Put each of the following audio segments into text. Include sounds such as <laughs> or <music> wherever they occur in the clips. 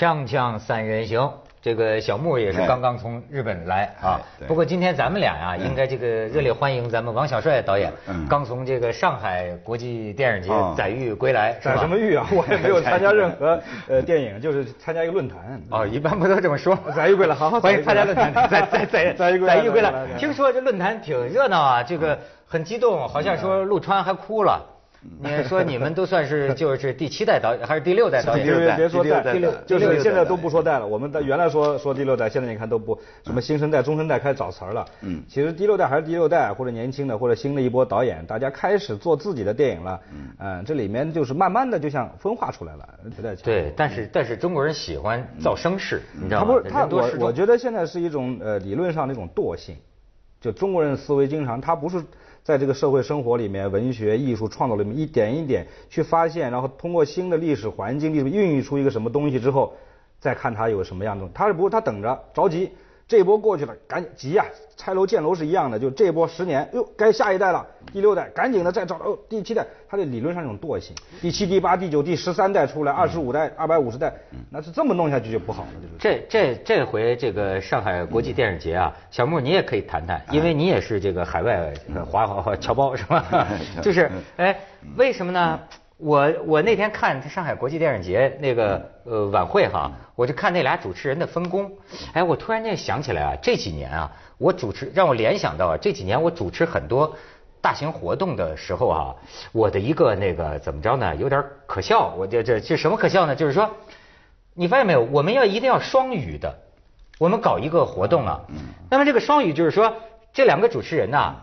锵锵三人行，这个小木也是刚刚从日本来啊。不过今天咱们俩呀，应该这个热烈欢迎咱们王小帅导演，嗯刚从这个上海国际电影节哦载誉归来，是吧攒什么？誉啊？<laughs> 我也没有参加任何呃电影，就是参加一个论坛。<laughs> 哦，一般不都这么说？<laughs> 载誉归来好好欢迎参加论坛，载载载载誉归来载誉归。来听说这论坛挺热闹啊，这个很激动，好像说陆川还哭了。你说你们都算是 <laughs> 就是第七代导演还是第六代导演？第六代别说代，第六代就是现在都不说代代了。我们的原来说说第六代，现在你看都不什么新生代、中生代开始找词儿了。嗯其实第六代还是第六代，或者年轻的，或者新的一波导演，大家开始做自己的电影了。嗯，这里面就是慢慢的就像分化出来了，不太强。对，但是但是中国人喜欢造声势，你知道吗？他不是他，我人多势众我觉得现在是一种呃理论上的一种惰性，就中国人的思维经常他不是在这个社会生活里面、文学、艺术创造里面一点一点去发现，然后通过新的历史环境里面孕育出一个什么东西之后，再看它有什么样的东西，他是不是他等着着急。这波过去了，赶紧急呀、拆楼建楼是一样的，就这波十年，哟，该下一代了，第六代赶紧的再找，哦，第七代，它的理论上一种惰性，第七、第八、第九、第十三代出来，二十五代、二百五十代，那是这么弄下去就不好了，就是。这这这回这个上海国际电影节啊，小木你也可以谈谈，因为你也是这个海外呃华华侨胞是吧？<laughs> 就是哎，为什么呢？我我那天看上海国际电影节那个呃晚会哈，我就看那俩主持人的分工，哎，我突然间想起来啊，这几年啊，我主持让我联想到啊，这几年我主持很多大型活动的时候啊，我的一个那个怎么着呢，有点可笑，我这这这什么可笑呢？就是说。你发现没有？我们要一定要双语的，我们搞一个活动啊。那么这个双语就是说，这两个主持人呐、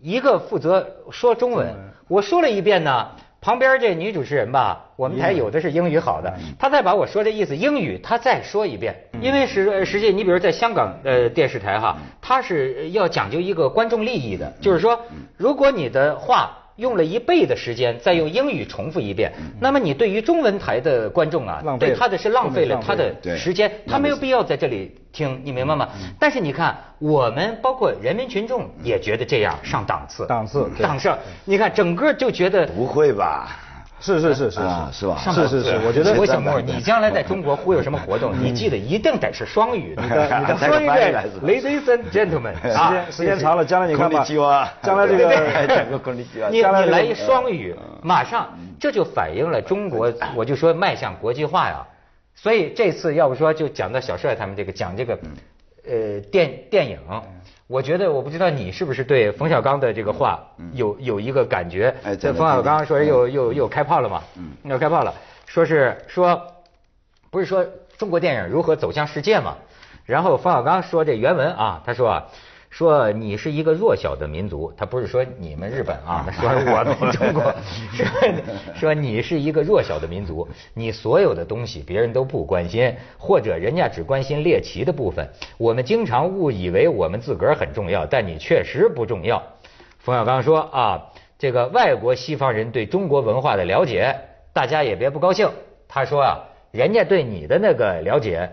一个负责说中文，我说了一遍呢，旁边这女主持人吧，我们台有的是英语好的，她再把我说这意思英语，她再说一遍。因为实呃实际你比如在香港呃电视台哈，它是要讲究一个观众利益的，就是说，如果你的话。用了一倍的时间，再用英语重复一遍，那么你对于中文台的观众啊，对他的是浪费了他的时间，他没有必要在这里听，你明白吗？但是你看，我们包括人民群众也觉得这样上档次，档次档次。你看，整个就觉得不会吧？是是是是啊是吧上档次是是是，我觉得我小莫，你将来在中国忽悠什么活动，你记得一定得是双语的，你的你带个说一遍翻译来是吧，Ladies and gentlemen，时啊间时间长了，将来你看吧こんにちは，将来这个整个こんにちは你将来这个你来一双语，马上这就反映了中国，我就说迈向国际化呀。所以这次要不说就讲到小帅他们这个讲这个，呃电电影， 我觉得我不知道你是不是对冯小刚的这个话有有一个感觉。哎这冯小刚说又又又开炮了嘛，又开炮了，说是说不是说中国电影如何走向世界嘛？然后冯小刚说这原文啊，他说啊，说你是一个弱小的民族，他不是说你们日本啊，他 <laughs> 说我们中国，说 <laughs> 说你是一个弱小的民族，你所有的东西别人都不关心，或者人家只关心猎奇的部分。我们经常误以为我们自个儿很重要，但你确实不重要。冯小刚说啊，这个外国西方人对中国文化的了解，大家也别不高兴。他说啊，人家对你的那个了解，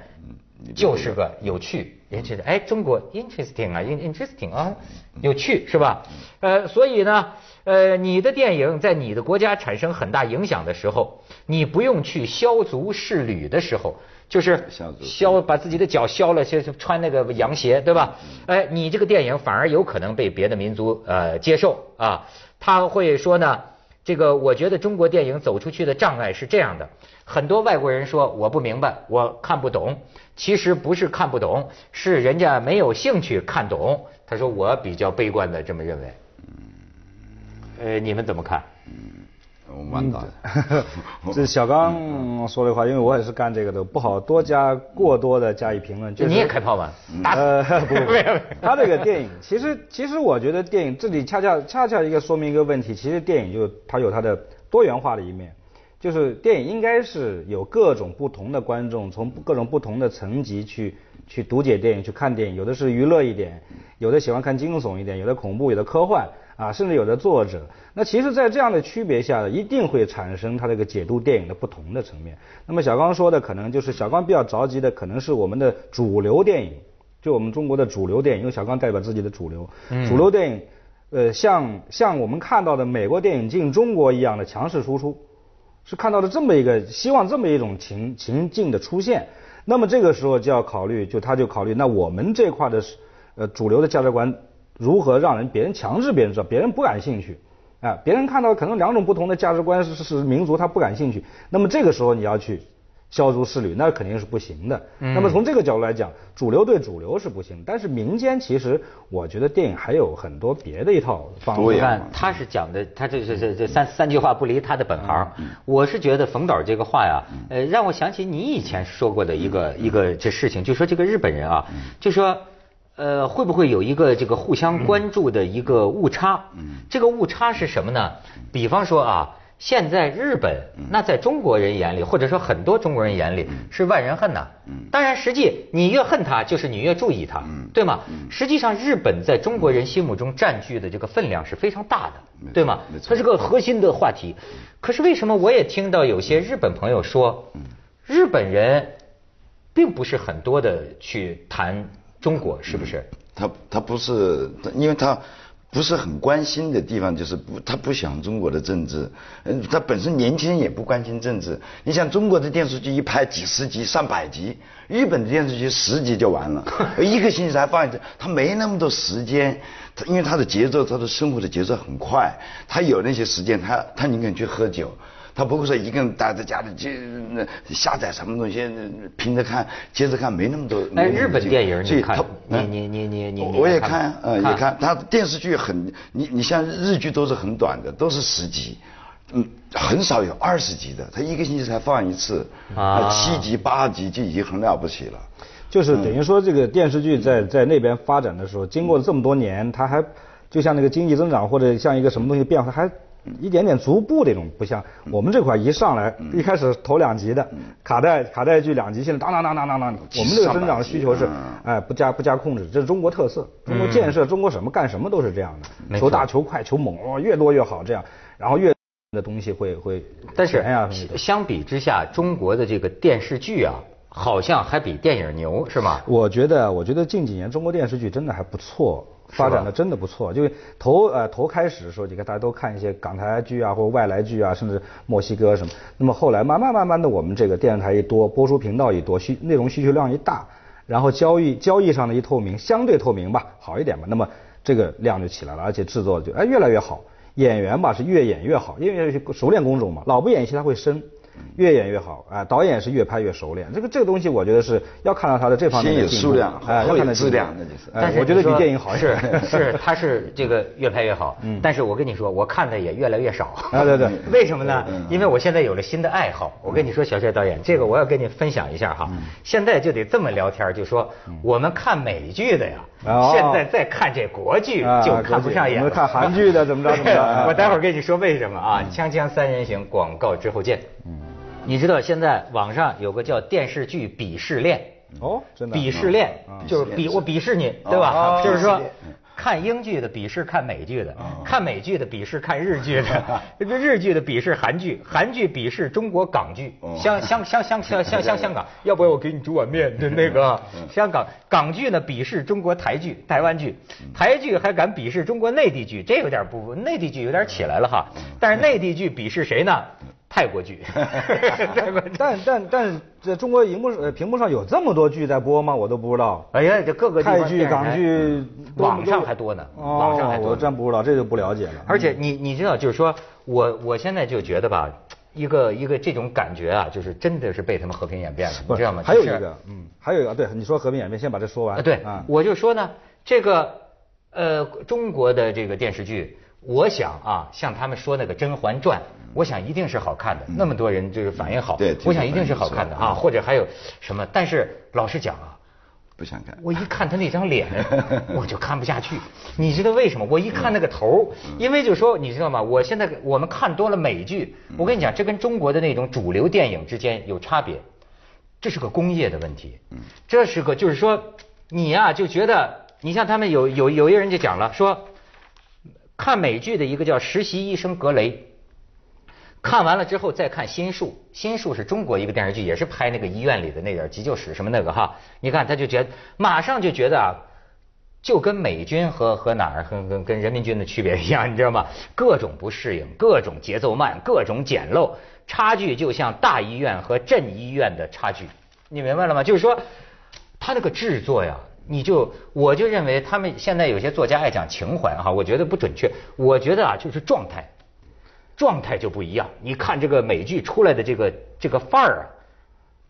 就是个有趣，哎，中国 interesting 啊，in interesting 啊，有趣是吧？呃，所以呢，呃，你的电影在你的国家产生很大影响的时候，你不用去削足适履的时候。就是削把自己的脚削了，就就穿那个洋鞋，对吧？哎，你这个电影反而有可能被别的民族呃接受啊。他会说呢，这个我觉得中国电影走出去的障碍是这样的，很多外国人说我不明白，我看不懂，其实不是看不懂，是人家没有兴趣看懂。他说我比较悲观的这么认为。呃，你们怎么看？我蛮大的。<laughs> 这小刚说的话，因为我也是干这个的，不好多加过多的加以评论。就是你也开炮吧？呃，<laughs> 不 <laughs> 不不没有没有，他这个电影，其实其实我觉得电影这里恰恰恰恰一个说明一个问题，其实电影就它有它的多元化的一面，就是电影应该是有各种不同的观众，从各种不同的层级去去读解电影、去看电影，有的是娱乐一点，有的喜欢看惊悚一点，有的恐怖，有的科幻。啊，甚至有的作者，那其实，在这样的区别下，一定会产生他这个解读电影的不同的层面。那么小刚说的，可能就是小刚比较着急的，可能是我们的主流电影，就我们中国的主流电影，因为小刚代表自己的主流，主流电影，呃，像像我们看到的美国电影进中国一样的强势输出，是看到了这么一个希望这么一种情情境的出现。那么这个时候就要考虑，就他就考虑，那我们这块的呃主流的价值观如何让人别人强制别人知道，别人不感兴趣，啊，别人看到可能两种不同的价值观是是是民族他不感兴趣，那么这个时候你要去。消除势力那肯定是不行的。那么从这个角度来讲，主流对主流是不行，但是民间其实我觉得电影还有很多别的一套方法。你看他是讲的，他这这这这三三句话不离他的本行。我是觉得冯导这个话呀，呃，让我想起你以前说过的一个一个这事情，就说这个日本人啊，就说呃会不会有一个这个互相关注的一个误差？嗯这个误差是什么呢？比方说啊。现在日本，那在中国人眼里，或者说很多中国人眼里是万人恨呐。嗯当然，实际你越恨他，就是你越注意他，对吗？实际上，日本在中国人心目中占据的这个分量是非常大的，对吗？它是个核心的话题。可是为什么我也听到有些日本朋友说，日本人并不是很多的去谈中国，是不是？他他不是，因为他。不是很关心的地方，就是不，他不想中国的政治。嗯，他本身年轻人也不关心政治。你想中国的电视剧一拍几十集、上百集，日本的电视剧十集就完了，<laughs> 一个星期才放一次，他没那么多时间。他因为他的节奏，他的生活的节奏很快，他有那些时间，他他宁愿去喝酒。他不会说一个人待在家里就那下载什么东西，拼着看，接着看，没那么多。哎，日本电影你看，你你你你你，我也看，嗯，也看。他电视剧很，你你像日剧都是很短的，都是十集，嗯，很少有二十集的。他一个星期才放一次，啊，七集八集就已经很了不起了。就是等于说，这个电视剧在在那边发展的时候，经过这么多年，它还就像那个经济增长或者像一个什么东西变化，还。一点点逐步这种，不像我们这块一上来，一开始投两集的卡带卡带剧两集，现在当当当当当当，我们这个增长的需求是，哎，不加不加控制，这是中国特色，中国建设，中国什么干什么都是这样的，求大求快求猛，哦，越多越好这样，然后越的东西会会，但是相比之下，中国的这个电视剧啊，好像还比电影牛，是吗？我觉得，我觉得近几年中国电视剧真的还不错。发展的真的不错，就头呃头开始的时候，你看大家都看一些港台剧啊，或者外来剧啊，甚至墨西哥什么。那么后来慢慢慢慢的，我们这个电视台一多，播出频道一多，需内容需求量一大，然后交易 <laughs> 交易上的一透明，相对透明吧，好一点吧。那么这个量就起来了，而且制作就哎越来越好，演员吧是越演越好，因为熟练工种嘛，老不演戏他会生。越演越好，啊，导演是越拍越熟练。这个这个东西，我觉得是要看到他的这方面的数量，哎，要看质量，那就是。但是我觉得比电影好是是，他是这个越拍越好。<laughs> 嗯。但是我跟你说，我看的也越来越少。<laughs> 啊，对对。<laughs> 为什么呢？因为我现在有了新的爱好。我跟你说，小帅导演，这个我要跟你分享一下哈。现在就得这么聊天，就说我们看美剧的呀，现在再看这国剧就看不上眼。我们看韩剧的怎么着怎么着。我待会儿跟你说为什么啊？锵锵三人行，广告之后见。嗯。你知道现在网上有个叫电视剧鄙视链哦，真的？鄙视链就是鄙我鄙视你，对吧？就是说看英剧的鄙视看美剧的，看美剧的鄙视看日剧的，<laughs> 日剧的鄙视韩剧，韩剧鄙视中国港剧，香香香香香香香香港，<laughs> 要不要我给你煮碗面？的那个。<laughs> 香港。港剧呢鄙视中国台剧、台湾剧，台剧还敢鄙视中国内地剧，这有点不内地剧有点起来了哈，但是内地剧鄙视谁呢？泰国剧，<laughs> 但但但在中国荧幕呃屏幕上有这么多剧在播吗？我都不知道。哎呀，这各个泰剧、港剧，网上还多呢。网上还多，我真不知道，这就不了解了。而且你你知道，就是说我我现在就觉得吧，一个一个这种感觉啊，就是真的是被他们和平演变了，你知道吗？还有一个，嗯，还有一个，对，你说和平演变，先把这说完。对，我就说呢，这个呃中国的这个电视剧。我想啊，像他们说那个《甄嬛传》，我想一定是好看的，那么多人就是反应好，我想一定是好看的啊。或者还有什么？但是老实讲啊，不想看。我一看他那张脸，<laughs> 我就看不下去。你知道为什么？我一看那个头，因为就说你知道吗？我现在我们看多了美剧，我跟你讲，这跟中国的那种主流电影之间有差别，这是个工业的问题。这是个就是说，你呀就觉得，你像他们有有有一人就讲了说。看美剧的一个叫《实习医生格雷》，看完了之后再看《心术》，《心术》是中国一个电视剧，也是拍那个医院里的那点急救室什么那个哈。你看他就觉得，马上就觉得啊，就跟美军和和哪儿和跟跟人民军的区别一样，你知道吗？各种不适应，各种节奏慢，各种简陋，差距就像大医院和镇医院的差距。你明白了吗？就是说，他那个制作呀，你就我就认为他们现在有些作家爱讲情怀哈，我觉得不准确。我觉得啊，就是状态，状态就不一样。你看这个美剧出来的这个这个范儿啊，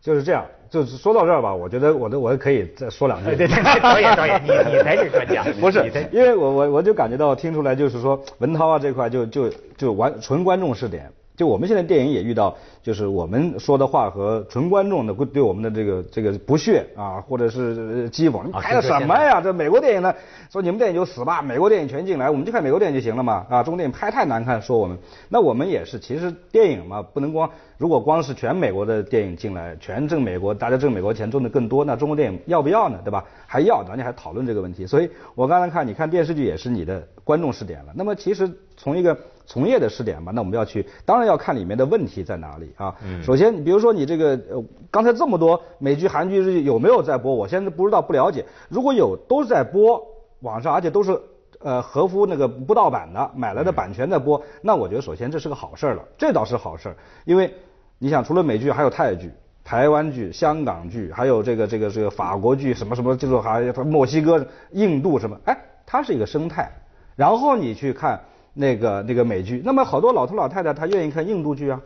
就是这样。就是说到这儿吧，我觉得我都我可以再说两句。对对对，导演导演，你你才是专家。<laughs> 不是，因为我我我就感觉到听出来，就是说文涛啊这块就就就完纯观众视点。就我们现在电影也遇到，就是我们说的话和纯观众的对我们的这个这个不屑啊，或者是讥讽，你拍的什么呀？这美国电影呢？说你们电影就死吧，美国电影全进来，我们就看美国电影就行了嘛？啊，中国电影拍太难看，说我们，那我们也是，其实电影嘛，不能光如果光是全美国的电影进来，全挣美国，大家挣美国钱挣的更多，那中国电影要不要呢？对吧？还要，咱家还讨论这个问题。所以我刚才看，你看电视剧也是你的观众视点了。那么其实从一个从业的试点吧，那我们要去，当然要看里面的问题在哪里啊。首先，比如说你这个呃，刚才这么多美剧、韩剧、日剧有没有在播？我现在不知道，不了解。如果有，都是在播网上，而且都是呃合乎那个不盗版的，买来的版权在播，那我觉得首先这是个好事儿了，这倒是好事儿。因为你想，除了美剧，还有泰剧、台湾剧、香港剧，还有这个这个这个法国剧，什么什么，就是还墨西哥、印度什么，哎，它是一个生态。然后你去看。那个那个美剧，那么好多老头老太太他愿意看印度剧啊，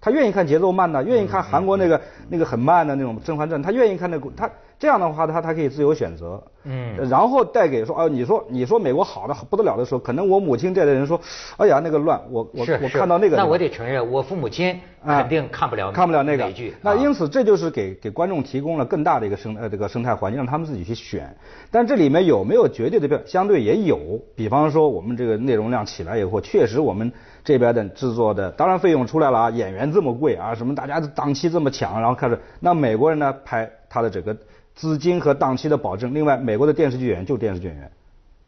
他愿意看节奏慢的，愿意看韩国那个那个很慢的那种《甄嬛传》，他愿意看那个他。这样的话，他他可以自由选择，嗯，然后带给说，哦，你说你说美国好的不得了的时候，可能我母亲这代人说，哎呀，那个乱，我我我看到那个，那我得承认，我父母亲肯定看不了看不了那个美剧。那因此，这就是给给观众提供了更大的一个生呃这个生态环境，让他们自己去选。但这里面有没有绝对的标？相对也有，比方说我们这个内容量起来以后，确实我们这边的制作的，当然费用出来了啊，演员这么贵啊，什么大家的档期这么抢，然后开始，那美国人呢拍他的整个。资金和档期的保证。另外，美国的电视剧演员就电视剧演员，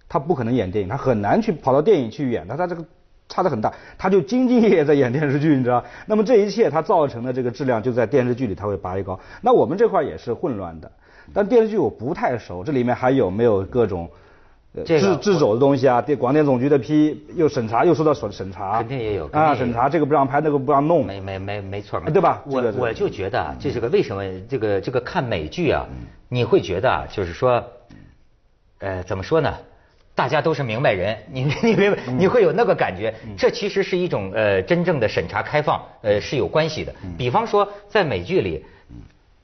他不可能演电影，他很难去跑到电影去演，他他这个差的很大，他就兢兢业业在演电视剧，你知道？那么这一切他造成的这个质量就在电视剧里他会拔一高。那我们这块也是混乱的，但电视剧我不太熟，这里面还有没有各种？制制走的东西啊，对广电总局的批又审查，又受到审审查，肯定也有啊，审查这个不让拍，那个不让弄，没没没没错，对吧？我我就觉得啊，这是个为什么这个这个看美剧啊，你会觉得啊，就是说，呃，怎么说呢？大家都是明白人，你你明白，你会有那个感觉。这其实是一种呃真正的审查开放，呃是有关系的。比方说在美剧里。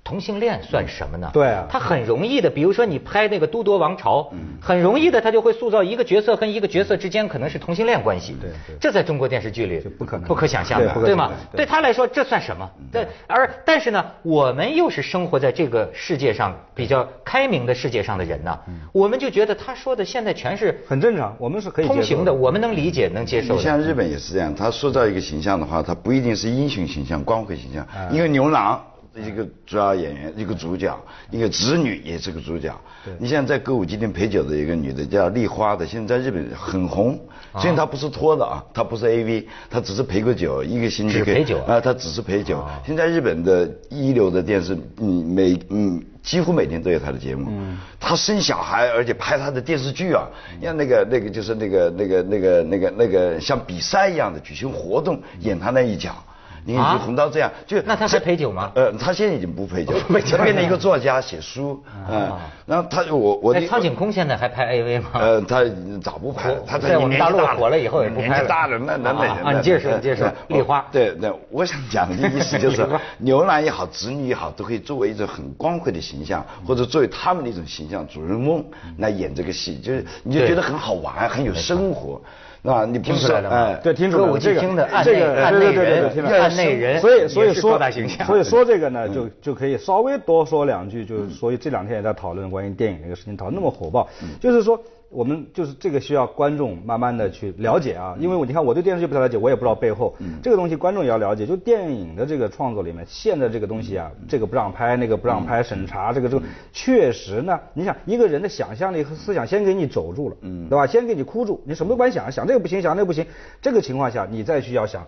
同性恋算什么呢？对啊，他很容易的，比如说你拍那个《都铎王朝》，很容易的，他就会塑造一个角色跟一个角色之间可能是同性恋关系。对对，这在中国电视剧里不可能、不可想象的，对吗？对他来说，这算什么？对，而但是呢，我们又是生活在这个世界上比较开明的世界上的人呢，我们就觉得他说的现在全是很正常，我们是可以通行的，我们能理解、能接受。像日本也是这样，他塑造一个形象的话，他不一定是英雄形象、光辉形象，因为牛郎。一个主要演员，一个主角，一个子女也是个主角。你像在歌舞伎町陪酒的一个女的叫丽花的，现在在日本很红。虽然她不是托的啊，她不是 AV，她只是陪个酒，一个星期陪酒啊，她只是陪酒。现在日本的一流的电视，嗯，每嗯几乎每天都有她的节目。嗯。她生小孩，而且拍她的电视剧啊，像那个那个就是那个那个那个那个那个像比赛一样的举行活动，演她那一角。你看，就红到这样，就那他是陪酒吗？呃，他现在已经不陪酒，<laughs> 他变成一个作家，写书。啊，然后他我我。苍井空现在还拍 AV 吗？呃，他早不拍了。他在我们大陆火了以后也不拍了。年纪大了，那那那。啊，你接着接着。丽花。对对，我想讲的意思就是，<laughs> 牛郎也好，织女也好，都可以作为一种很光辉的形象，或者作为他们的一种形象主人翁来演这个戏，就是你就觉得很好玩，很有生活。啊，你听出来了吗？对，听出来了。这个这个案内人，案内人，所以所以说，所以说这个呢，就就可以稍微多说两句，就是所以这两天也在讨论关于电影这个事情，讨论那么火爆，就是说。我们就是这个需要观众慢慢的去了解啊，因为我你看我对电视剧不太了解，我也不知道背后这个东西，观众也要了解。就电影的这个创作里面，现在这个东西啊，这个不让拍，那个不让拍，审查这个这个，确实呢，你想一个人的想象力和思想先给你肘住了，嗯，对吧？先给你箍住，你什么都不敢想，想这个不行，想那个不行，这个情况下你再去要想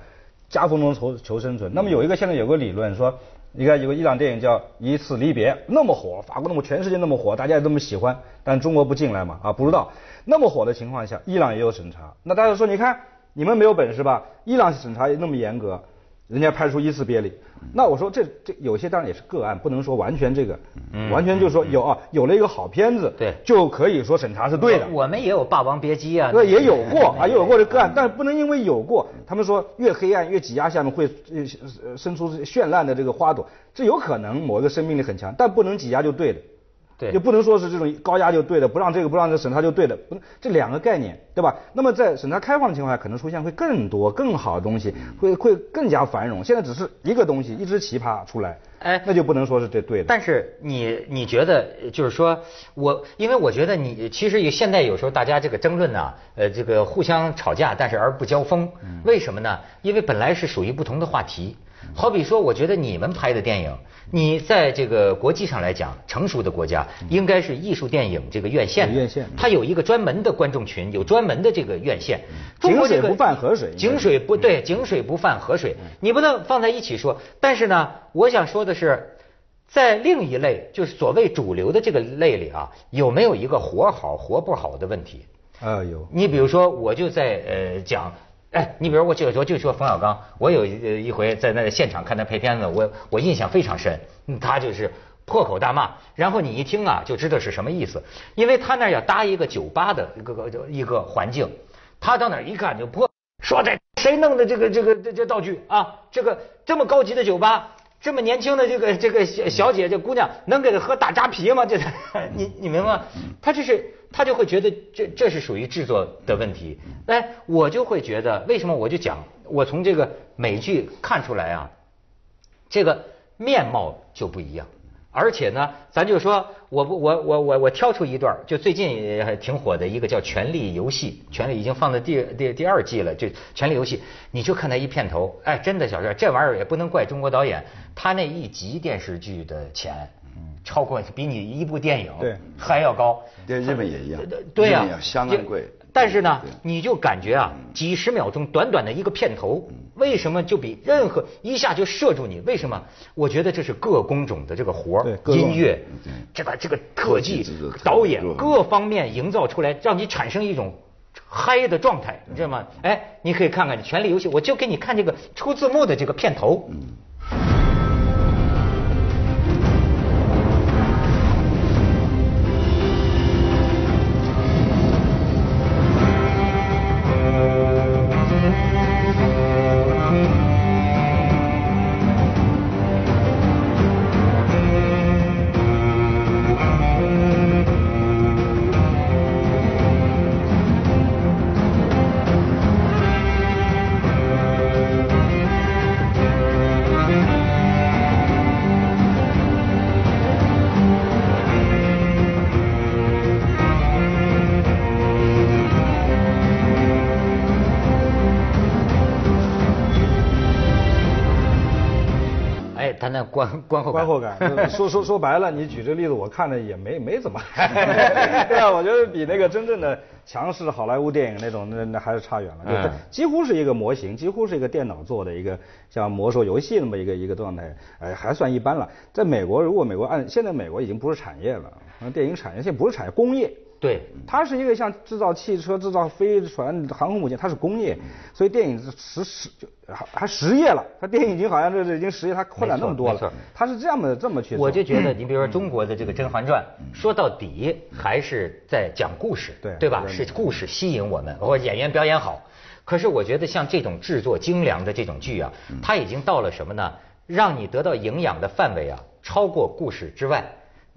夹缝中求求生存。那么有一个现在有个理论说。你看有个伊朗电影叫《一次离别》，那么火，法国那么全世界那么火，大家也那么喜欢，但中国不进来嘛？啊，不知道。那么火的情况下，伊朗也有审查。那大家说，你看你们没有本事吧？伊朗审查也那么严格，人家拍出一次别离。那我说这这有些当然也是个案，不能说完全这个，完全就是说有啊，有了一个好片子，对就可以说审查是对的。我们也有《霸王别姬》啊，对，也有过啊，也有过这个案，但不能因为有过，他们说越黑暗越挤压下面会呃呃生出绚烂的这个花朵，这有可能某一个生命力很强，但不能挤压就对的。对就不能说是这种高压就对的，不让这个不让这个审查就对的，不能这两个概念，对吧？那么在审查开放的情况下，可能出现会更多更好的东西，会会更加繁荣。现在只是一个东西，一只奇葩出来，哎那就不能说是这对的。但是你你觉得就是说我，因为我觉得你其实有现在有时候大家这个争论呢，呃，这个互相吵架，但是而不交锋，为什么呢？因为本来是属于不同的话题。好比说，我觉得你们拍的电影，你在这个国际上来讲，成熟的国家应该是艺术电影这个院线的，院线它有一个专门的观众群，有专门的这个院线。中国这个井水不犯河水井水不对，井水不犯河水，你不能放在一起说。但是呢，我想说的是，在另一类，就是所谓主流的这个类里啊，有没有一个活好活不好的问题？啊有，你比如说，我就在呃讲，哎，你比如我就说就说冯小刚，我有一回在那个现场看他拍片子，我我印象非常深，他就是破口大骂，然后你一听啊就知道是什么意思，因为他那要搭一个酒吧的一个一个环境，他到那儿一看就破，说这谁弄的这个这个这这道具啊，这个这么高级的酒吧。这么年轻的这个这个小小姐这姑娘能给她喝大扎啤吗？这 <laughs> 你你明白吗？他就是他就会觉得这这是属于制作的问题。哎，我就会觉得为什么我就讲我从这个美剧看出来啊，这个面貌就不一样。而且呢，咱就说，我不，我我我我挑出一段，就最近也还挺火的一个叫《权力游戏》，权力已经放到第第第二季了，就《权力游戏》，你就看他一片头，哎，真的小帅，这玩意儿也不能怪中国导演，他那一集电视剧的钱，超过比你一部电影对还要高。对日本也一样对对呀、日本也相当贵但是呢，你就感觉啊，几十秒钟短短的一个片头，为什么就比任何一下就射住你？为什么？我觉得这是各工种的这个活儿，音乐，这个这个特技导演各各方面营造出来，让你产生一种。嗨的状态，你知道吗？哎，你可以看看《权力游戏》，我就给你看这个出字幕的这个片头。哎，他那观观后观后感，<laughs> 说说说白了，你举这个例子，我看着也没没怎么嗨，<laughs> 对吧？我觉得比那个真正的强势好莱坞电影那种，那那还是差远了。就几乎是一个模型，几乎是一个电脑做的一个像魔兽游戏那么一个一个状态，哎，还算一般了。在美国，如果美国按现在美国已经不是产业了，那电影产业现在不是产业，工业。对，它是一个像制造汽车、制造飞船、航空母舰，它是工业，所以电影是实实就还还实业了。它电影已经好像这这已经实业，它扩展那么多了，它是这样的这么去。我就觉得，你比如说中国的这个《甄嬛传》，说到底还是在讲故事，对对吧？是故事吸引我们，或演员表演好。可是我觉得像这种制作精良的这种剧啊，它已经到了什么呢？让你得到营养的范围啊，超过故事之外。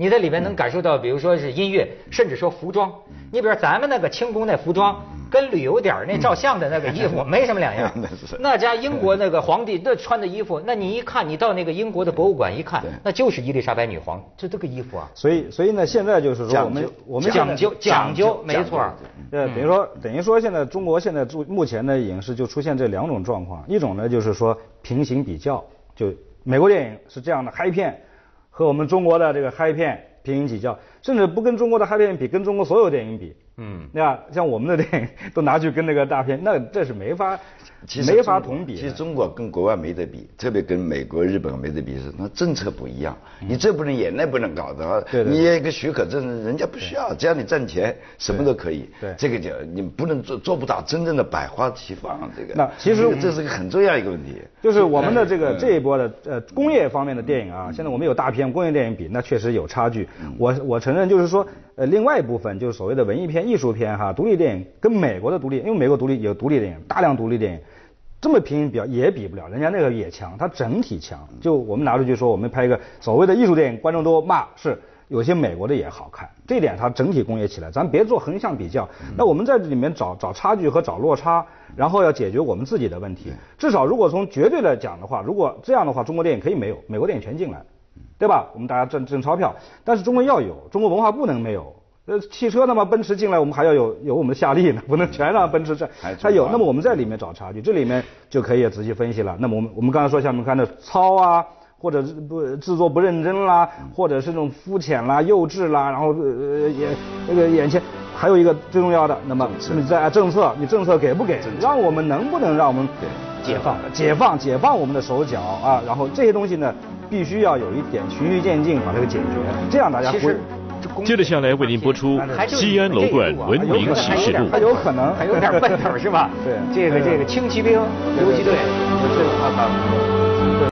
你在里面能感受到，比如说是音乐，甚至说服装。你比如咱们那个清宫那服装，跟旅游点儿那照相的那个衣服 <laughs> 没什么两样。<laughs> 那家英国那个皇帝那穿的衣服，那你一看，你到那个英国的博物馆一看，那就是伊丽莎白女皇，就这个衣服啊。所以所以呢，现在就是说我们讲究我们讲究讲究，没错儿。呃，等于说等于说现在中国现在目目前的影视就出现这两种状况，一种呢就是说平行比较，就美国电影是这样的嗨片，和我们中国的这个嗨片平行比较，甚至不跟中国的嗨片比，跟中国所有电影比，嗯，那？像我们的电影都拿去跟那个大片，那这是没法，没法同比。其实中国跟国外没得比，特别跟美国、日本没得比是，那政策不一样，你这不能演，那不能搞的。对你一个许可证，人家不需要，只要你挣钱，什么都可以。对，这个就你不能做做不到真正的百花齐放。这个那其实这是个很重要一个问题。就是我们的这个这一波的呃工业方面的电影啊，现在我们有大片，工业电影比那确实有差距。我我承认就是说。呃，另外一部分就是所谓的文艺片、艺术片哈，独立电影跟美国的独立，因为美国独立有独立电影，大量独立电影，这么平比较也比不了，人家那个也强，它整体强。就我们拿出去说，我们拍一个所谓的艺术电影，观众都骂是有些美国的也好看，这点它整体工业起来，咱别做横向比较。那我们在这里面找找差距和找落差，然后要解决我们自己的问题。至少如果从绝对来讲的话，如果这样的话，中国电影可以没有，美国电影全进来。对吧？我们大家挣挣钞票，但是中国要有，中国文化不能没有。呃，汽车那么奔驰进来，我们还要有有我们的夏利呢，<laughs> 不能全让奔驰占。还有，那么我们在里面找差距，这里面就可以仔细分析了。那么我们我们刚才说，像我们看的糙啊，或者是不制作不认真啦，或者是这种肤浅啦、幼稚啦，然后呃眼那个眼前还有一个最重要的，那么你在政策，你政策给不给？让我们能不能让我们解放、解放、解放我们的手脚啊？然后这些东西呢？必须要有一点循序渐进把这个解决，这样大家会。接着下来为您播出《西安楼冠文明启示录》。他有可能还有点奔头是吧？对，这个这个轻骑兵游击队，这个啊。